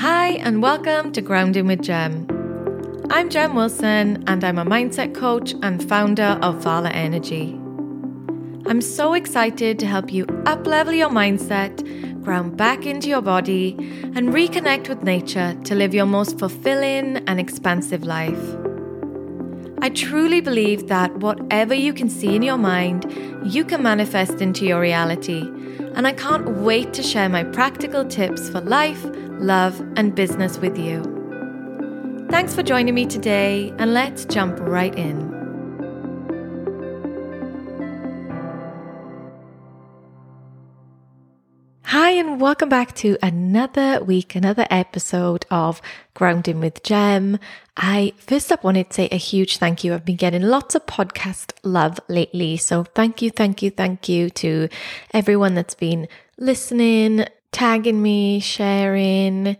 Hi, and welcome to Grounding with Gem. I'm Gem Wilson, and I'm a mindset coach and founder of Vala Energy. I'm so excited to help you uplevel your mindset, ground back into your body, and reconnect with nature to live your most fulfilling and expansive life. I truly believe that whatever you can see in your mind, you can manifest into your reality. And I can't wait to share my practical tips for life, love, and business with you. Thanks for joining me today, and let's jump right in. Hi, and welcome back to another week, another episode of Grounding with Gem. I first up wanted to say a huge thank you. I've been getting lots of podcast love lately. So thank you, thank you, thank you to everyone that's been listening, tagging me, sharing,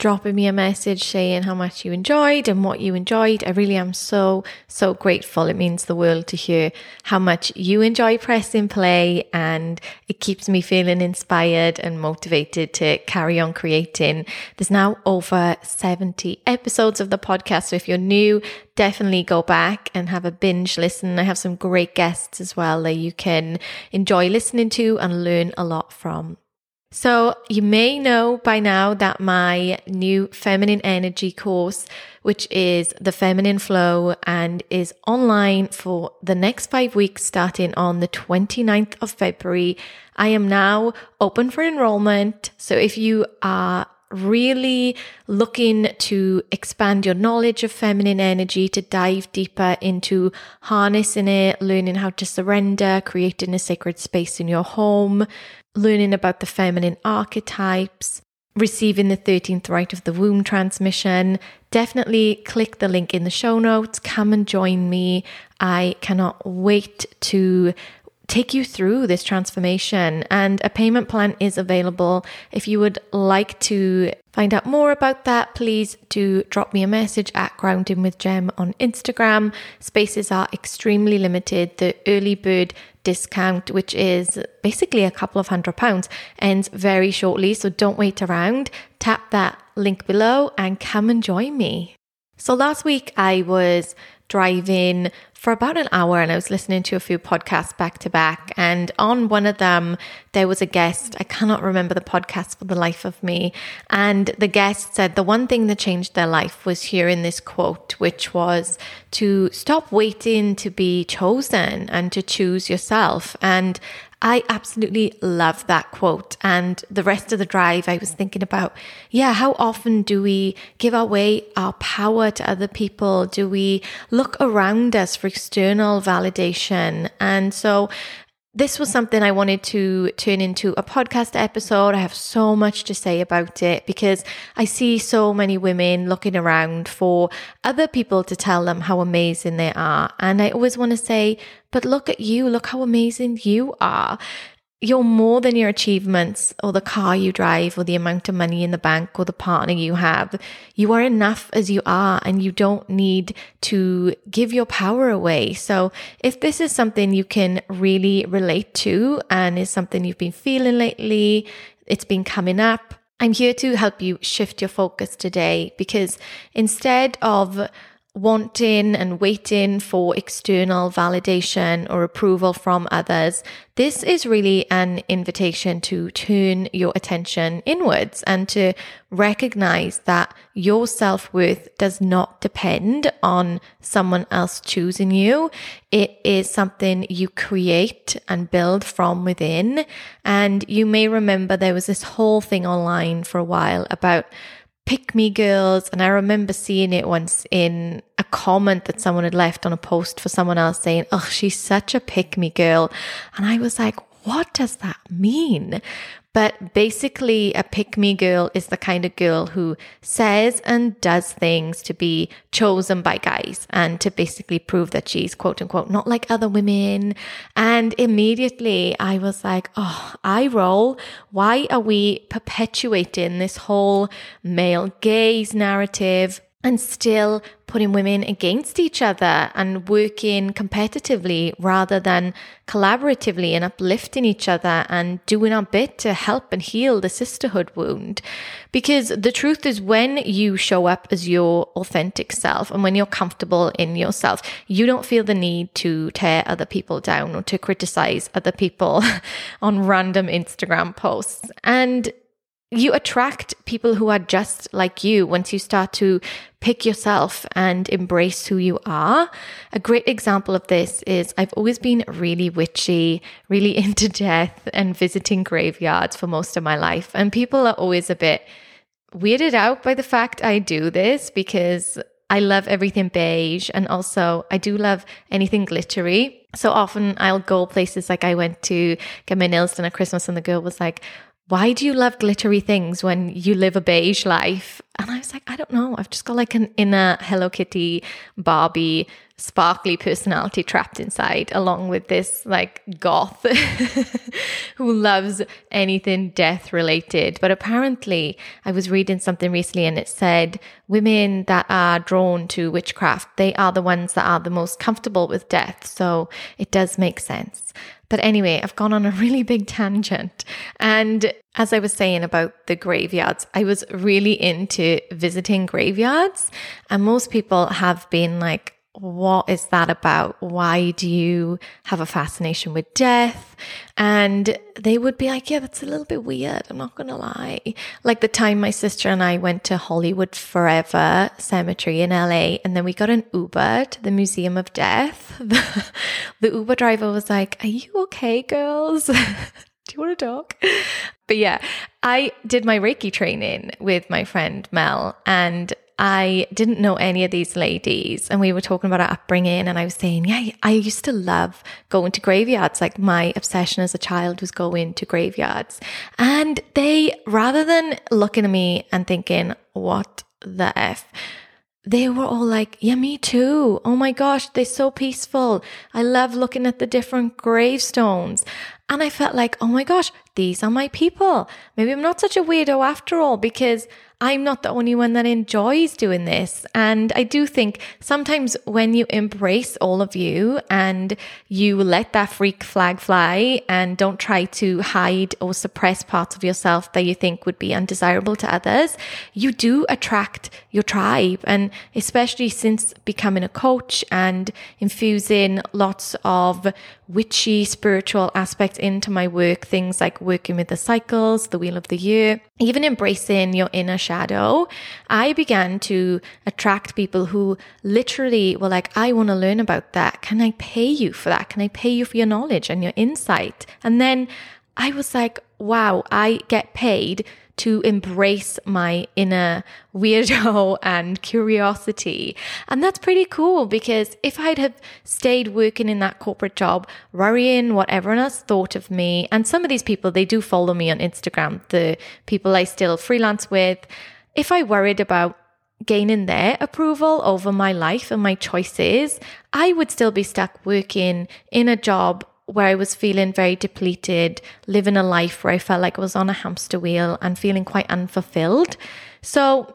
dropping me a message saying how much you enjoyed and what you enjoyed. I really am so, so grateful. It means the world to hear how much you enjoy pressing play and it keeps me feeling inspired and motivated to carry on creating. There's now over 70 episodes of the podcast. So if you're new, definitely go back and have a binge listen. I have some great guests as well that you can enjoy listening to and learn a lot from. So, you may know by now that my new feminine energy course, which is the feminine flow and is online for the next five weeks starting on the 29th of February, I am now open for enrollment. So, if you are really looking to expand your knowledge of feminine energy, to dive deeper into harnessing it, learning how to surrender, creating a sacred space in your home, learning about the feminine archetypes, receiving the 13th rite of the womb transmission, definitely click the link in the show notes. Come and join me. I cannot wait to take you through this transformation. And a payment plan is available. If you would like to find out more about that, please do drop me a message at Grounding with Gem on Instagram. Spaces are extremely limited. The early bird discount, which is basically a couple of hundred pounds, ends very shortly. So don't wait around. Tap that link below and come and join me. So last week I was driving for about an hour and I was listening to a few podcasts back to back. And on one of them, there was a guest. I cannot remember the podcast for the life of me. And the guest said the one thing that changed their life was hearing this quote, which was to stop waiting to be chosen and to choose yourself. And I absolutely love that quote. And the rest of the drive, I was thinking about, yeah, how often do we give away our power to other people? Do we look around us for external validation? And so this was something I wanted to turn into a podcast episode. I have so much to say about it because I see so many women looking around for other people to tell them how amazing they are. And I always want to say, but look at you, look how amazing you are you're more than your achievements or the car you drive or the amount of money in the bank or the partner you have. You are enough as you are and you don't need to give your power away. So if this is something you can really relate to and is something you've been feeling lately, it's been coming up, I'm here to help you shift your focus today because instead of wanting and waiting for external validation or approval from others, this is really an invitation to turn your attention inwards and to recognize that your self worth does not depend on someone else choosing you. It is something you create and build from within. And you may remember there was this whole thing online for a while about pick me girls. And I remember seeing it once in a comment that someone had left on a post for someone else saying, Oh, she's such a pick me girl. And I was like, what does that mean? But basically, a pick me girl is the kind of girl who says and does things to be chosen by guys and to basically prove that she's quote unquote not like other women. And immediately I was like, oh, I roll. Why are we perpetuating this whole male gaze narrative? And still putting women against each other and working competitively rather than collaboratively and uplifting each other and doing our bit to help and heal the sisterhood wound. Because the truth is, when you show up as your authentic self and when you're comfortable in yourself, you don't feel the need to tear other people down or to criticize other people on random Instagram posts. And you attract people who are just like you once you start to pick yourself and embrace who you are. A great example of this is I've always been really witchy, really into death and visiting graveyards for most of my life. And people are always a bit weirded out by the fact I do this because I love everything beige and also I do love anything glittery. So often I'll go places like I went to get my nails done at Christmas and the girl was like, why do you love glittery things when you live a beige life? And I was like, I don't know. I've just got like an inner Hello Kitty, Barbie, sparkly personality trapped inside, along with this like goth who loves anything death related. But apparently, I was reading something recently and it said women that are drawn to witchcraft, they are the ones that are the most comfortable with death. So it does make sense. But anyway, I've gone on a really big tangent. And as I was saying about the graveyards, I was really into visiting graveyards. And most people have been like, what is that about? Why do you have a fascination with death? And they would be like, yeah, that's a little bit weird. I'm not going to lie. Like the time my sister and I went to Hollywood Forever Cemetery in LA, and then we got an Uber to the Museum of Death. The, the Uber driver was like, Are you okay, girls? do you want to talk? But yeah, I did my Reiki training with my friend Mel, and I didn't know any of these ladies, and we were talking about our upbringing. And I was saying, yeah, I used to love going to graveyards. Like my obsession as a child was going to graveyards. And they, rather than looking at me and thinking, what the F, they were all like, Yeah, me too. Oh my gosh, they're so peaceful. I love looking at the different gravestones. And I felt like, Oh my gosh, these are my people. Maybe I'm not such a weirdo after all because I'm not the only one that enjoys doing this. And I do think sometimes when you embrace all of you and you let that freak flag fly and don't try to hide or suppress parts of yourself that you think would be undesirable to others, you do attract your tribe. And especially since becoming a coach and infusing lots of witchy spiritual aspects into my work, things like working with the cycles, the wheel of the year, even embracing your inner shadow, I began to attract people who literally were like, I want to learn about that. Can I pay you for that? Can I pay you for your knowledge and your insight? And then I was like, wow, I get paid to embrace my inner weirdo and curiosity. And that's pretty cool because if I'd have stayed working in that corporate job, worrying what everyone else thought of me, and some of these people, they do follow me on Instagram, the people I still freelance with. If I worried about gaining their approval over my life and my choices, I would still be stuck working in a job where I was feeling very depleted, living a life where I felt like I was on a hamster wheel and feeling quite unfulfilled. So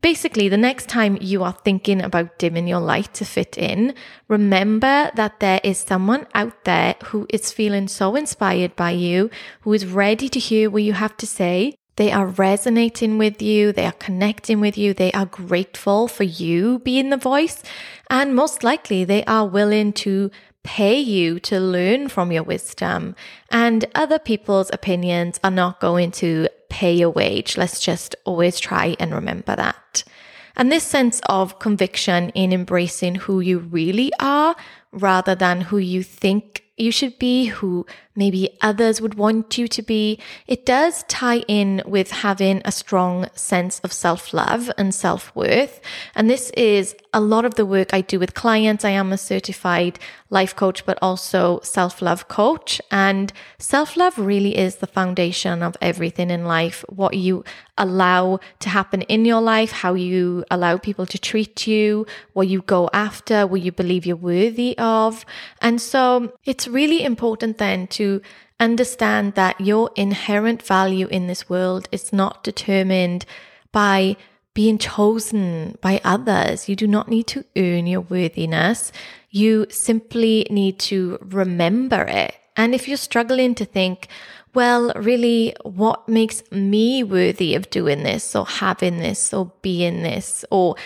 basically, the next time you are thinking about dimming your light to fit in, remember that there is someone out there who is feeling so inspired by you, who is ready to hear what you have to say. They are resonating with you. They are connecting with you. They are grateful for you being the voice. And most likely they are willing to pay you to learn from your wisdom, and other people's opinions are not going to pay your wage. Let's just always try and remember that. And this sense of conviction in embracing who you really are rather than who you think you should be, who maybe others would want you to be. It does tie in with having a strong sense of self love and self worth. And this is a lot of the work I do with clients. I am a certified life coach, but also self love coach. And self love really is the foundation of everything in life. What you allow to happen in your life, how you allow people to treat you, what you go after, what you believe you're worthy of. And so it's really important then to to understand that your inherent value in this world is not determined by being chosen by others. You do not need to earn your worthiness. You simply need to remember it. And if you're struggling to think, well, really, what makes me worthy of doing this or having this or being this or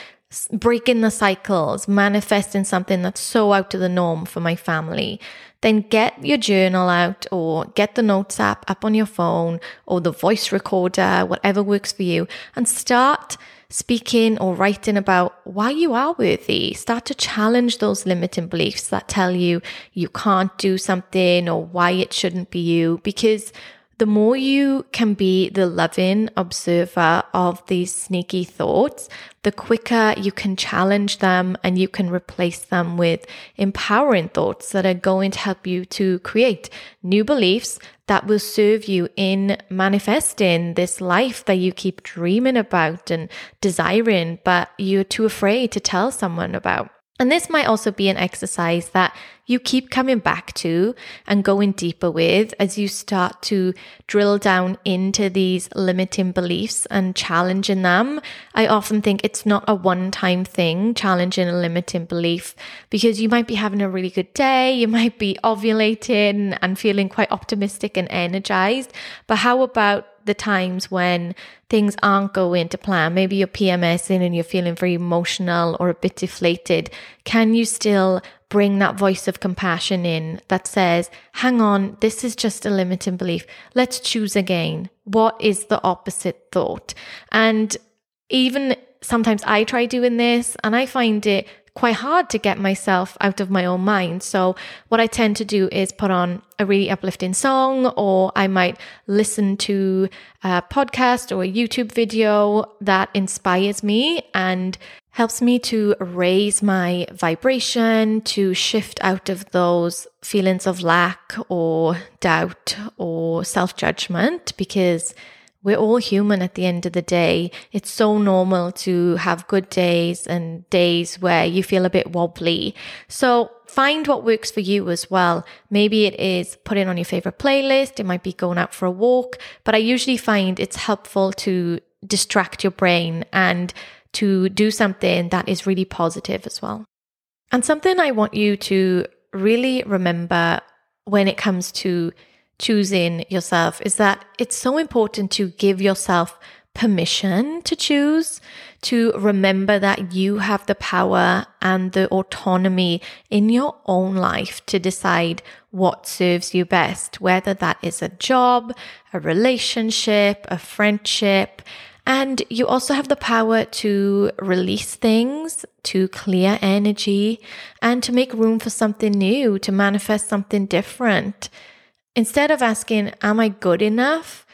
breaking the cycles, manifesting something that's so out of the norm for my family, then get your journal out or get the notes app up on your phone or the voice recorder, whatever works for you, and start speaking or writing about why you are worthy. Start to challenge those limiting beliefs that tell you you can't do something or why it shouldn't be you because the more you can be the loving observer of these sneaky thoughts, the quicker you can challenge them and you can replace them with empowering thoughts that are going to help you to create new beliefs that will serve you in manifesting this life that you keep dreaming about and desiring, but you're too afraid to tell someone about. And this might also be an exercise that you keep coming back to and going deeper with as you start to drill down into these limiting beliefs and challenging them. I often think it's not a one time thing, challenging a limiting belief, because you might be having a really good day. You might be ovulating and feeling quite optimistic and energized. But how about the times when things aren't going to plan, maybe you're PMSing and you're feeling very emotional or a bit deflated, can you still bring that voice of compassion in that says, hang on, this is just a limiting belief. Let's choose again. What is the opposite thought? And even sometimes I try doing this and I find it quite hard to get myself out of my own mind. So what I tend to do is put on a really uplifting song or I might listen to a podcast or a YouTube video that inspires me and helps me to raise my vibration, to shift out of those feelings of lack or doubt or self judgment because we're all human at the end of the day. It's so normal to have good days and days where you feel a bit wobbly. So find what works for you as well. Maybe it is putting on your favorite playlist. It might be going out for a walk, but I usually find it's helpful to distract your brain and to do something that is really positive as well. And something I want you to really remember when it comes to choosing yourself is that it's so important to give yourself permission to choose, to remember that you have the power and the autonomy in your own life to decide what serves you best, whether that is a job, a relationship, a friendship. And you also have the power to release things, to clear energy, and to make room for something new, to manifest something different. Instead of asking, Am I good enough?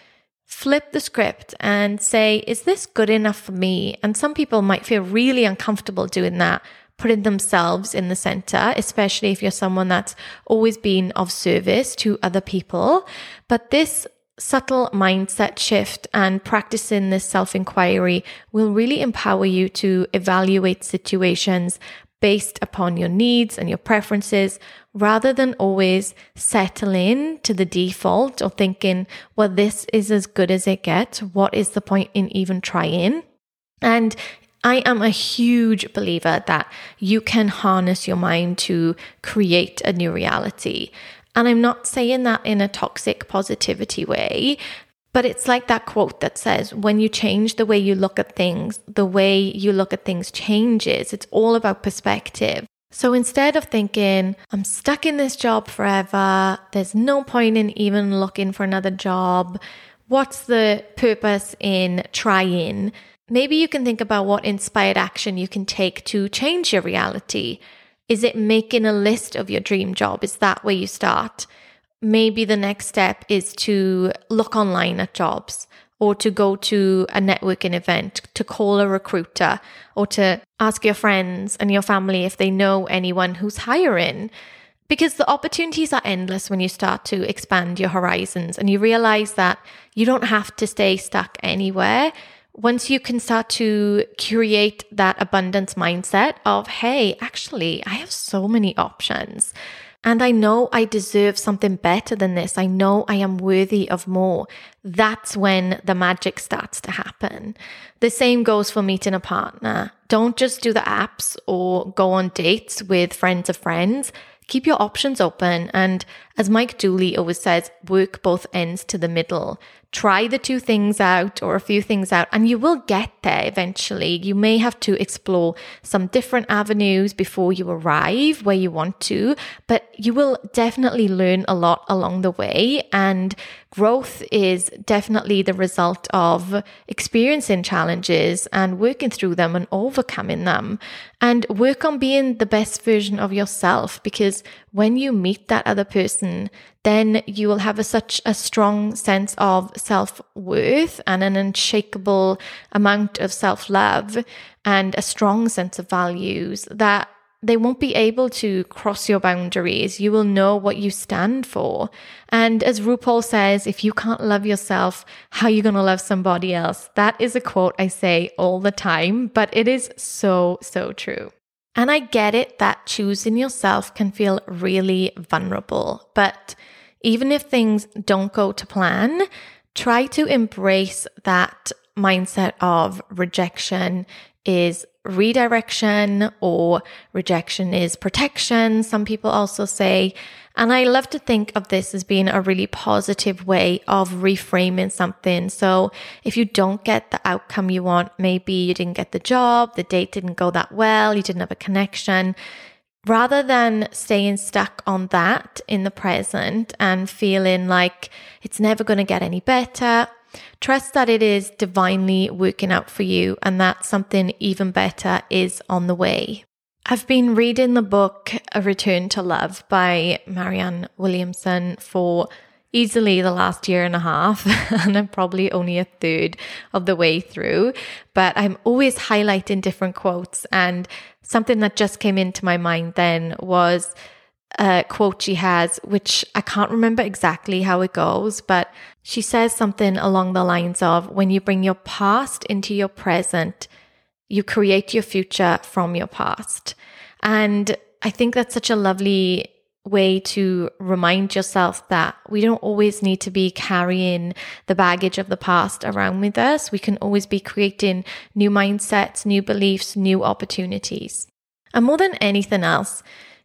Flip the script and say, Is this good enough for me? And some people might feel really uncomfortable doing that, putting themselves in the center, especially if you're someone that's always been of service to other people. But this subtle mindset shift and practicing this self inquiry will really empower you to evaluate situations based upon your needs and your preferences rather than always settling to the default or thinking, well, this is as good as it gets. What is the point in even trying? And I am a huge believer that you can harness your mind to create a new reality. And I'm not saying that in a toxic positivity way. But it's like that quote that says, when you change the way you look at things, the way you look at things changes. It's all about perspective. So instead of thinking, I'm stuck in this job forever, there's no point in even looking for another job, what's the purpose in trying? Maybe you can think about what inspired action you can take to change your reality. Is it making a list of your dream job? Is that where you start? Maybe the next step is to look online at jobs or to go to a networking event, to call a recruiter, or to ask your friends and your family if they know anyone who's hiring. Because the opportunities are endless when you start to expand your horizons and you realize that you don't have to stay stuck anywhere. Once you can start to create that abundance mindset of, hey, actually, I have so many options And I know I deserve something better than this. I know I am worthy of more. That's when the magic starts to happen. The same goes for meeting a partner. Don't just do the apps or go on dates with friends of friends. Keep your options open. And as Mike Dooley always says, work both ends to the middle. Try the two things out or a few things out, and you will get there eventually. You may have to explore some different avenues before you arrive where you want to, but you will definitely learn a lot along the way. And growth is definitely the result of experiencing challenges and working through them and overcoming them. And work on being the best version of yourself because when you meet that other person, then you will have a, such a strong sense of self worth and an unshakable amount of self love and a strong sense of values that they won't be able to cross your boundaries. You will know what you stand for. And as RuPaul says, if you can't love yourself, how are you going to love somebody else? That is a quote I say all the time, but it is so, so true. And I get it that choosing yourself can feel really vulnerable. But even if things don't go to plan, try to embrace that mindset of rejection is redirection or rejection is protection. Some people also say, and I love to think of this as being a really positive way of reframing something. So if you don't get the outcome you want, maybe you didn't get the job, the date didn't go that well, you didn't have a connection. Rather than staying stuck on that in the present and feeling like it's never going to get any better, Trust that it is divinely working out for you and that something even better is on the way. I've been reading the book A Return to Love by Marianne Williamson for easily the last year and a half, and I'm probably only a third of the way through. But I'm always highlighting different quotes, and something that just came into my mind then was a quote she has, which I can't remember exactly how it goes, but she says something along the lines of when you bring your past into your present, you create your future from your past. And I think that's such a lovely way to remind yourself that we don't always need to be carrying the baggage of the past around with us. We can always be creating new mindsets, new beliefs, new opportunities. And more than anything else,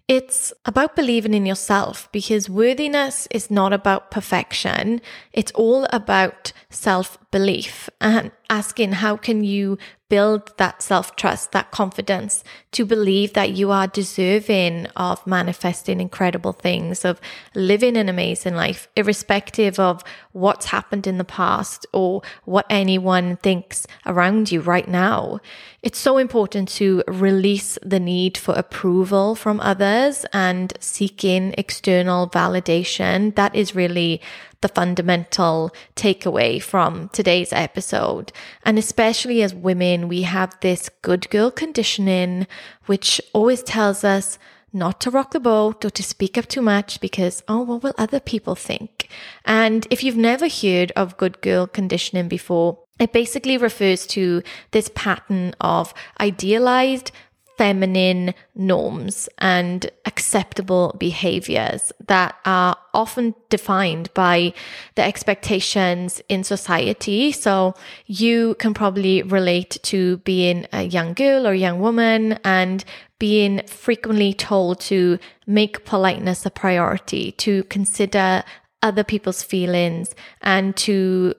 it's about believing in yourself because worthiness is not about perfection. It's all about self belief and asking how can you build that self trust, that confidence to believe that you are deserving of manifesting incredible things, of living an amazing life, irrespective of what's happened in the past or what anyone thinks around you right now. It's so important to release the need for approval from others and seeking external validation. That is really the fundamental takeaway from today's episode. And especially as women, we have this good girl conditioning, which always tells us not to rock the boat or to speak up too much because, oh, what will other people think? And if you've never heard of good girl conditioning before, it basically refers to this pattern of idealized feminine norms and acceptable behaviors that are often defined by the expectations in society. So you can probably relate to being a young girl or young woman and being frequently told to make politeness a priority, to consider other people's feelings and to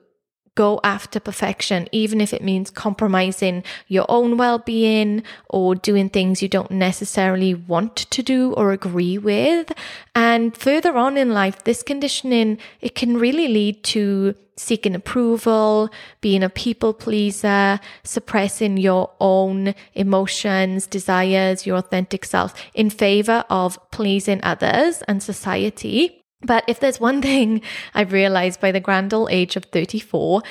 go after perfection, even if it means compromising your own well being or doing things you don't necessarily want to do or agree with. And further on in life, this conditioning, it can really lead to seeking approval, being a people pleaser, suppressing your own emotions, desires, your authentic self in favor of pleasing others and society. But if there's one thing I've realized by the grand old age of 34,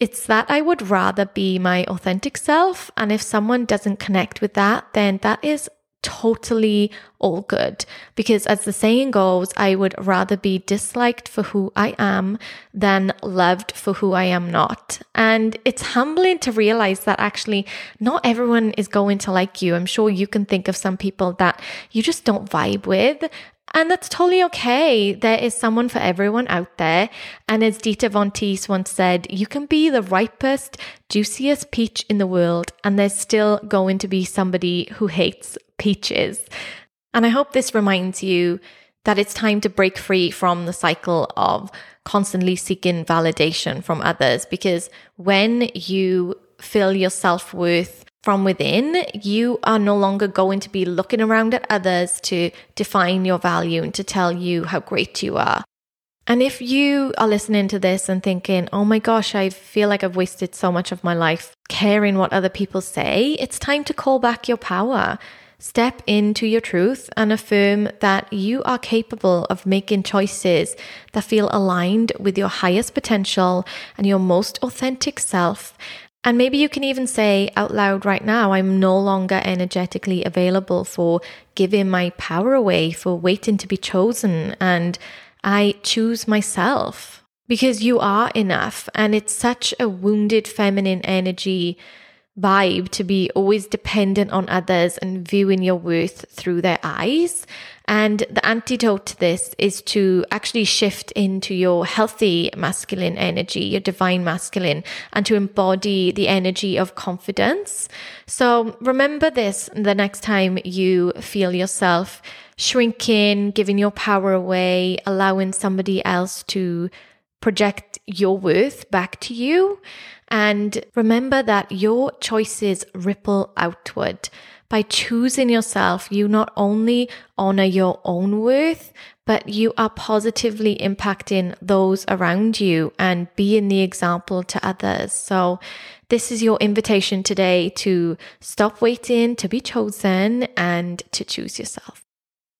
it's that I would rather be my authentic self. And if someone doesn't connect with that, then that is totally all good. Because as the saying goes, I would rather be disliked for who I am than loved for who I am not. And it's humbling to realize that actually not everyone is going to like you. I'm sure you can think of some people that you just don't vibe with. And that's totally okay. There is someone for everyone out there. And as Dita Von Teese once said, you can be the ripest, juiciest peach in the world, and there's still going to be somebody who hates peaches. And I hope this reminds you that it's time to break free from the cycle of constantly seeking validation from others. Because when you fill your self worth from within, you are no longer going to be looking around at others to define your value and to tell you how great you are. And if you are listening to this and thinking, oh my gosh, I feel like I've wasted so much of my life caring what other people say, it's time to call back your power. Step into your truth and affirm that you are capable of making choices that feel aligned with your highest potential and your most authentic self and maybe you can even say out loud right now, I'm no longer energetically available for giving my power away, for waiting to be chosen. And I choose myself because you are enough. And it's such a wounded feminine energy vibe to be always dependent on others and viewing your worth through their eyes. And the antidote to this is to actually shift into your healthy masculine energy, your divine masculine, and to embody the energy of confidence. So remember this the next time you feel yourself shrinking, giving your power away, allowing somebody else to project your worth back to you. And remember that your choices ripple outward. By choosing yourself, you not only honor your own worth, but you are positively impacting those around you and being the example to others. So, this is your invitation today to stop waiting to be chosen and to choose yourself.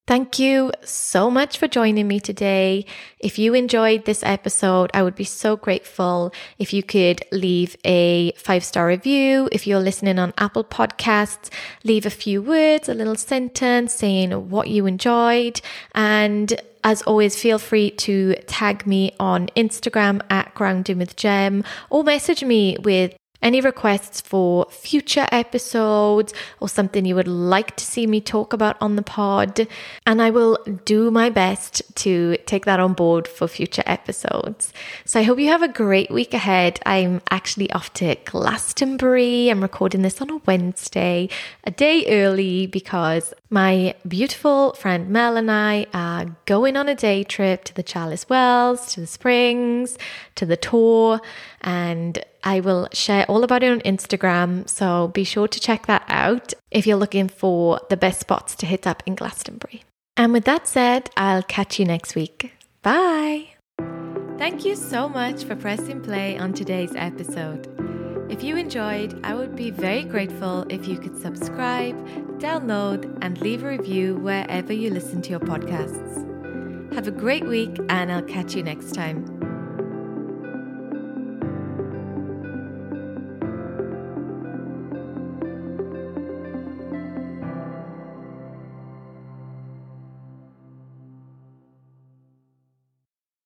Thank you so much for joining me today. If you enjoyed this episode, I would be so grateful if you could leave a five star review. If you're listening on Apple Podcasts, leave a few words, a little sentence saying what you enjoyed. And as always, feel free to tag me on Instagram at Grounding with Gem or message me with any requests for future episodes or something you would like to see me talk about on the pod. And I will do my best to take that on board for future episodes. So I hope you have a great week ahead. I'm actually off to Glastonbury. I'm recording this on a Wednesday, a day early because my beautiful friend Mel and I are going on a day trip to the Chalice Wells, to the Springs, to the Tor, and I will share all about it on Instagram, so be sure to check that out if you're looking for the best spots to hit up in Glastonbury. And with that said, I'll catch you next week. Bye! Thank you so much for pressing play on today's episode. If you enjoyed, I would be very grateful if you could subscribe, download, and leave a review wherever you listen to your podcasts. Have a great week, and I'll catch you next time.